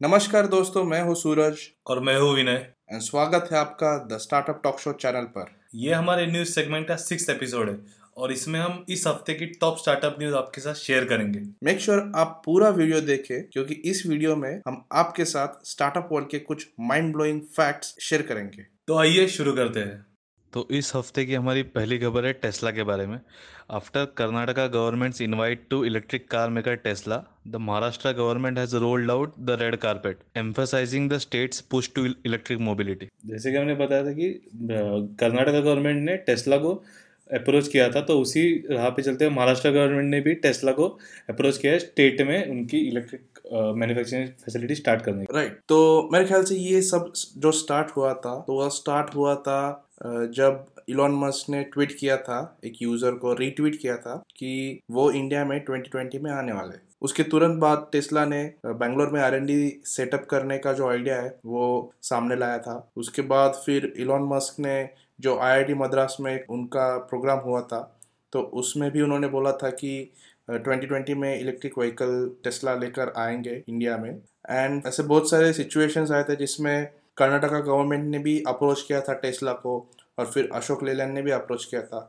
नमस्कार दोस्तों मैं हूँ सूरज। और मैं हूँ विनय। एंड स्वागत है आपका the startup talk show channel पर। ये हमारे न्यूज़ सेगमेंट का सिक्स एपिसोड है और इसमें हम इस हफ़्ते की टॉप स्टार्टअप न्यूज़ आपके साथ शेयर करेंगे। मेक श्योर sure आप पूरा वीडियो देखें क्योंकि इस वीडियो में हम आपके साथ स्टार्टअप वर्ल्ड के कुछ माइंड ब्लोइंग फैक्ट्स शेयर करेंगे। तो आइए शुरू करते हैं। तो इस हफ़्ते की हमारी पहली खबर है टेस्ला के बारे में। After Karnataka government's invite to electric car maker Tesla the Maharashtra government has rolled out the red carpet emphasising the state's push to electric mobility जैसे कि हमने बताया था कि कर्नाटका गवर्नमेंट ने टेस्ला को अप्रोच किया था तो उसी राह पे चलते हुए महाराष्ट्र गवर्नमेंट ने भी टेस्ला को अप्रोच किया है स्टेट में उनकी इलेक्ट्रिक मैन्युफैक्चरिंग फैसिलिटी स्टार्ट करने राइट right. तो मेरे ख्याल से ये सब जो स्टार्ट हुआ था तो वह स्टार्ट हुआ था जब इलॉन मस्क ने ट्वीट किया था, एक यूज़र को रीट्वीट किया था कि वो इंडिया में 2020 में आने वाले उसके तुरंत बाद टेस्ला ने बेंगलोर में आर सेटअप करने का जो आइडिया है, वो सामने लाया था। उसके बाद फिर इलॉन मस्क ने जो आईआईटी मद्रास में उनका प्रोग्राम हुआ था तो उसमें भी उन्होंने बोला था कि 2020 में इलेक्ट्रिक व्हीकल टेस्ला लेकर आएँगे इंडिया में। एंड ऐसे बहुत सारे सिचुएशंस आए थे जिसमें कर्नाटका गवर्नमेंट ने भी अप्रोच किया था टेस्ला को और फिर अशोक लेलैंड ने भी अप्रोच किया था।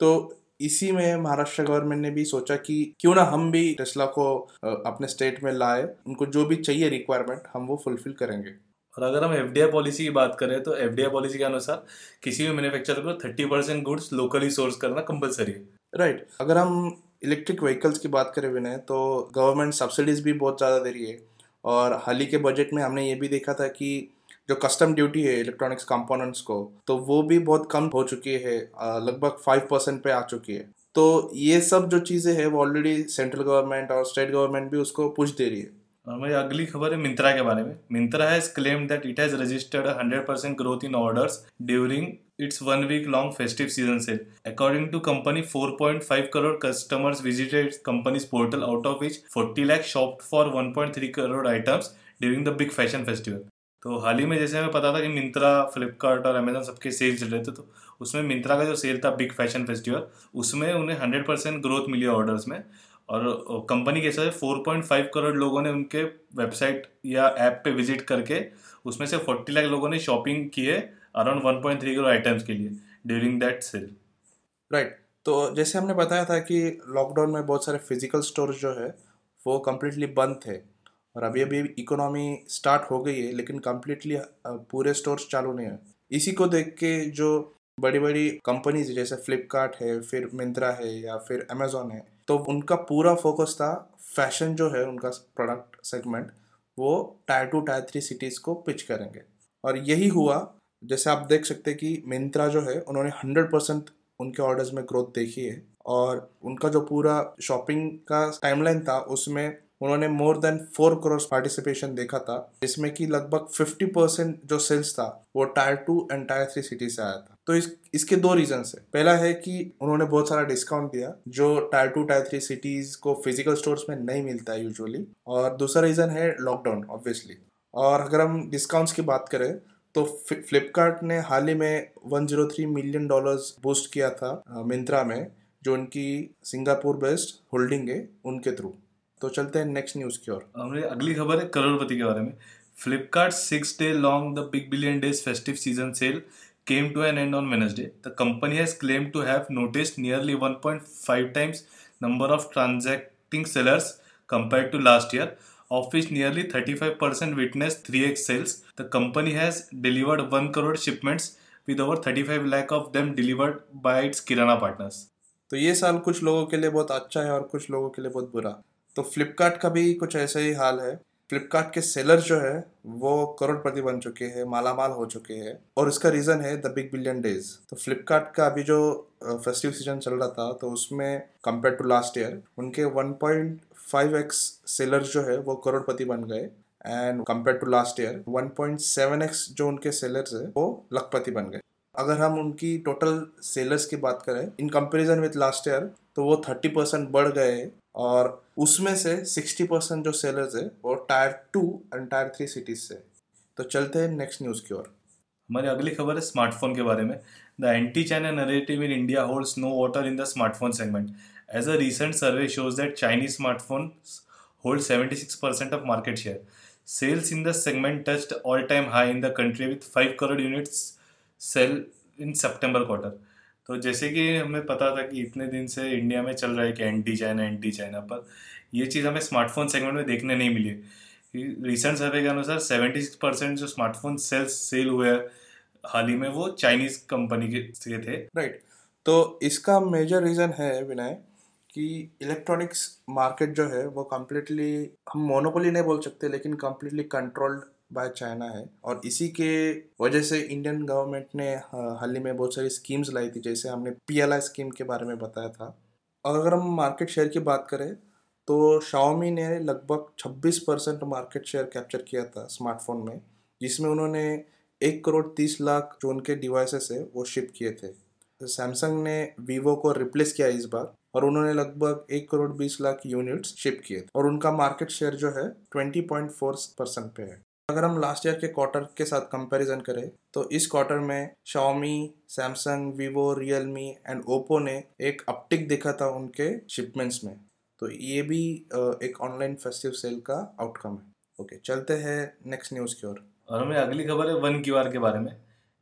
तो इसी में महाराष्ट्र गवर्नमेंट ने भी सोचा कि क्यों ना हम भी टेस्ला को अपने स्टेट में लाए। उनको जो भी चाहिए रिक्वायरमेंट हम वो फुलफिल करेंगे। और अगर हम एफ़ पॉलिसी की बात करें तो एफ़ पॉलिसी के अनुसार किसी भी मैन्युफैक्चरर को thirty percent goods locally source करना कंपलसरी है। Right right. अगर हम इलेक्ट्रिक व्हीकल्स की बात करें विनय तो गवर्नमेंट सब्सिडीज भी बहुत ज़्यादा दे रही है। और हाल ही के बजट में हमने ये भी देखा था कि जो कस्टम ड्यूटी है इलेक्ट्रॉनिक्स कंपोनेंट्स को तो वो भी बहुत कम हो चुकी है लगभग फाइव परसेंट पे आ चुकी है। तो ये सब जो चीज़ें हैं, वो ऑलरेडी सेंट्रल गवर्नमेंट और स्टेट गवर्नमेंट भी उसको पुश दे रही है। और मेरी अगली खबर है मिंत्रा के बारे में। Myntra has claim that it has registered hundred percent growth in orders during its one week long festive season sale according to company 4.5 crore customers visited company's portal out of which 40 lakh shopped for 1.3 crore items during the big fashion festival तो हाल ही में जैसे हमें पता था कि मिंत्रा, फ्लिपकार्ट और Amazon सबके सेल चल रहे थे तो उसमें मिंत्रा का जो सेल था बिग फ़ैशन फेस्टिवल उसमें उन्हें हंड्रेड परसेंट ग्रोथ मिली ऑर्डर्स में। और कंपनी के हिसाब से फोर पॉइंट फाइव करोड़ लोगों ने उनके वेबसाइट या ऐप पे विज़िट करके, उसमें से फोर्टी लाख लोगों ने शॉपिंग की है around one point three crore items के लिए ड्यूरिंग दैट सेल राइट तो जैसे हमने बताया था कि लॉकडाउन में बहुत सारे फ़िज़िकल स्टोर जो है, वो कम्प्लीटली बंद थे। और अभी अभी इकोनॉमी स्टार्ट हो गई है, लेकिन कम्प्लीटली पूरे स्टोर्स चालू नहीं है। इसी को देख के जो बड़ी बड़ी कंपनीज़ जैसे फ्लिपकार्ट है, फिर मिंत्रा है, या फिर अमेजोन है तो उनका पूरा फोकस था फ़ैशन जो है, उनका प्रोडक्ट सेगमेंट वो tier two tier three cities को पिच करेंगे। और यही हुआ, जैसे आप देख सकते हैं कि मिंत्रा जो है, उन्होंने हंड्रेड परसेंट उनके ऑर्डर्स में ग्रोथ देखी है, और उनका जो पूरा शॉपिंग का टाइमलाइन था, उसमें उन्होंने more than four crore participation देखा था, जिसमें कि लगभग फिफ्टी परसेंट जो सेल्स था, वो tier two and tier three city से आया था। तो इस, इसके दो रीजन है। पहला है कि उन्होंने बहुत सारा डिस्काउंट दिया, जो tier two tier three cities को फ़िज़िकल स्टोर्स में नहीं मिलता है यूजुअली और दूसरा रीजन है लॉकडाउन ऑब्वियसली और अगर हम डिस्काउंट्स की बात करें तो फ्लिपकार्ट ने हाल ही में 103 मिलियन डॉलर्स बूस्ट किया था मिंत्रा में, जो उनकी सिंगापुर बेस्ड होल्डिंग है, उनके थ्रू तो चलते हैं नेक्स्ट न्यूज़ की ओर। हमारी अगली खबर है करोड़पति के बारे में। Flipkart six day long the big billion days festive season sale came to an end on Wednesday the company has claim to have noticed nearly 1.5 times number of transacting sellers compare to last year of these nearly 35 percent witness three x sales the company has delivered one crore shipments with over 35 lakh of them delivered by its kirana partners तो ये साल कुछ लोगों के लिए बहुत अच्छा है और कुछ लोगों के लिए बहुत बुरा। तो फ्लिपकार्ट का भी कुछ ऐसा ही हाल है। फ्लिपकार्ट के सेलर जो है, वो करोड़पति बन चुके हैं, मालामाल हो चुके हैं और इसका रीज़न है द बिग बिलियन डेज़ तो फ्लिपकार्ट का अभी जो फेस्टिव सीज़न चल रहा था तो उसमें कंपेयर टू लास्ट ईयर उनके 1.5 एक्स सेलर जो है, वो करोड़पति बन गए and compare to last year 1.7 x जो उनके सेलर्स है, वो लखपति बन गए। अगर हम उनकी टोटल सेलर्स की बात करें in comparison with last year तो वो थर्टी परसेंट बढ़ गए और उसमें से 60 परसेंट जो सेलर्स है, वो tier two and tier three cities से तो चलते हैं नेक्स्ट न्यूज़ की ओर। हमारी अगली खबर है स्मार्टफ़ोन के बारे में। The anti China narrative in India holds no water in the smartphone segment as a recent survey shows that Chinese smartphone hold 76 percent of market share sales in the segment touch all time high in the country with five crore units sale in September quarter तो जैसे कि हमें पता था कि इतने दिन से इंडिया में चल रहा है कि एंटी चाइना एंटी चाइना पर ये चीज़ हमें स्मार्टफ़ोन सेगमेंट में देखने नहीं मिली। रिसेंट सर्वे के अनुसार सेवेंटी सिक्स परसेंट जो स्मार्टफ़ोन सेल्स सेल हुए हाल ही में वो चाइनीज़ कंपनी के से थे। राइट तो इसका मेजर रीज़न है विनय कि इलेक्ट्रॉनिक्स मार्केट जो है वो कम्प्लीटली हम मोनोपोली नहीं बोल सकते, लेकिन कम्प्लीटली कंट्रोल्ड बाय चाइना है। और इसी के वजह से इंडियन गवर्नमेंट ने हाल ही में बहुत सारी स्कीम्स लाई थी, जैसे हमने पीएलआई स्कीम के बारे में बताया था। और अगर हम मार्केट शेयर की बात करें तो शाओमी ने लगभग 26 परसेंट मार्केट शेयर कैप्चर किया था स्मार्टफ़ोन में, जिसमें उन्होंने एक करोड़ तीस लाख जो उनके डिवाइसेस है वो शिप किए थे। सैमसंग ने वीवो को रिप्लेस किया इस बार, और उन्होंने लगभग एक करोड़ बीस लाख यूनिट्स शिप किए और उनका मार्केट शेयर जो है ट्वेंटी पॉइंट फोर परसेंट पे है। अगर हम लास्ट ईयर के क्वार्टर के साथ कंपैरिजन करें तो इस क्वार्टर में Xiaomi Samsung Vivo Realme and Oppo ने एक अपटिक देखा था उनके शिपमेंट्स में। तो ये भी एक ऑनलाइन फेस्टिव सेल का आउटकम है। ओके चलते हैं नेक्स्ट न्यूज़ की ओर। और हमें अगली खबर है वन क्यू के बारे में।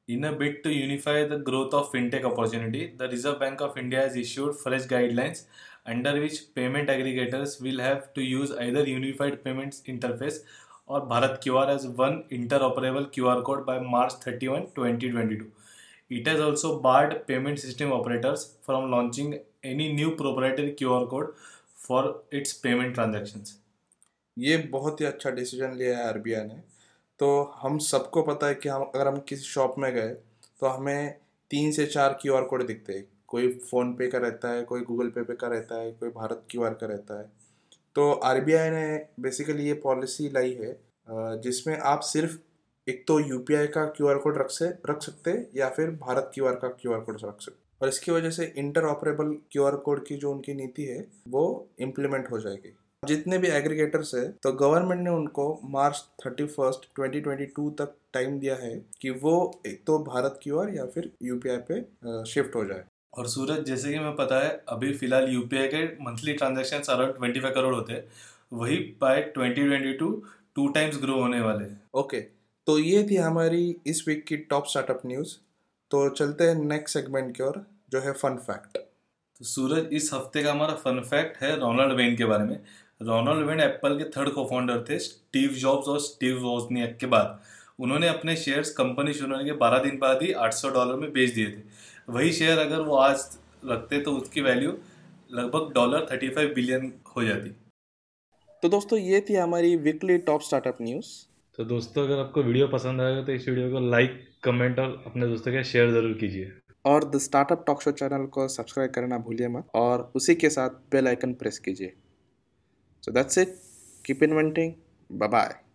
In a bid to unify the growth of fintech opportunity the Reserve Bank of India is issued fresh guidelines under which payment aggregators will have to use either unified payments interface or Bharat Q R as one interoperable Q R code by March thirty one twenty twenty two it is also barred payment system operators from launching any new proprietary Q R code for its payment transactions ये बहुत ही अच्छा decision लिया है R B I ने। तो हम सबको पता है कि हम, अगर हम किसी शॉप में गए तो हमें तीन से चार क्यू आर कोड दिखते हैं। कोई फ़ोनपे का रहता है, कोई गूगल पे पे का रहता है, कोई भारत क्यू आर का रहता है। तो आरबीआई ने बेसिकली ये पॉलिसी लाई है जिसमें आप सिर्फ़ एक तो यूपीआई का क्यू आर कोड रख से, रख सकते या फिर भारत क्यू आर का क्यू आर कोड रख सकते। और इसकी वजह से interoperable Q R code की जो उनकी नीति है, वो इम्प्लीमेंट हो जाएगी। जितने भी एग्रीगेटर्स है तो गवर्नमेंट ने उनको March thirty first twenty twenty two तक टाइम दिया है कि वो एक तो भारत की ओर या फिर यूपीआई पे शिफ्ट हो जाए। और सूरज जैसे कि मैं पता है अभी फ़िलहाल यूपीआई के monthly transaction around twenty five crore होते हैं। वही by twenty twenty two two times grow होने वाले हैं। ओके तो ये थी हमारी इस वीक की टॉप स्टार्टअप न्यूज़ तो चलते हैं नेक्स्ट सेगमेंट की ओर जो है फन फैक्ट तो सूरज इस हफ़्ते का हमारा फन फैक्ट है रोनाल्ड वेन के बारे में। रोनाल्ड वेन एप्पल के थर्ड को फाउंडर थे स्टीव जॉब्स और स्टीव वोजनियक के बाद। उन्होंने अपने शेयर्स कंपनी शुरू होने के 12 दिन बाद ही 800 डॉलर में बेच दिए थे। वही शेयर अगर वो आज रखते तो उसकी वैल्यू लगभग डॉलर 35 बिलियन हो जाती तो दोस्तों ये थी हमारी वीकली टॉप स्टार्टअप न्यूज़ तो दोस्तों अगर आपको वीडियो पसंद आएगा तो इस वीडियो को लाइक कमेंट और अपने दोस्तों के शेयर ज़रूर कीजिए और the startup talk show channel को सब्सक्राइब करना भूलिए मत और उसी के साथ बेल आइकन प्रेस कीजिए So that's it. Keep inventing. Bye bye.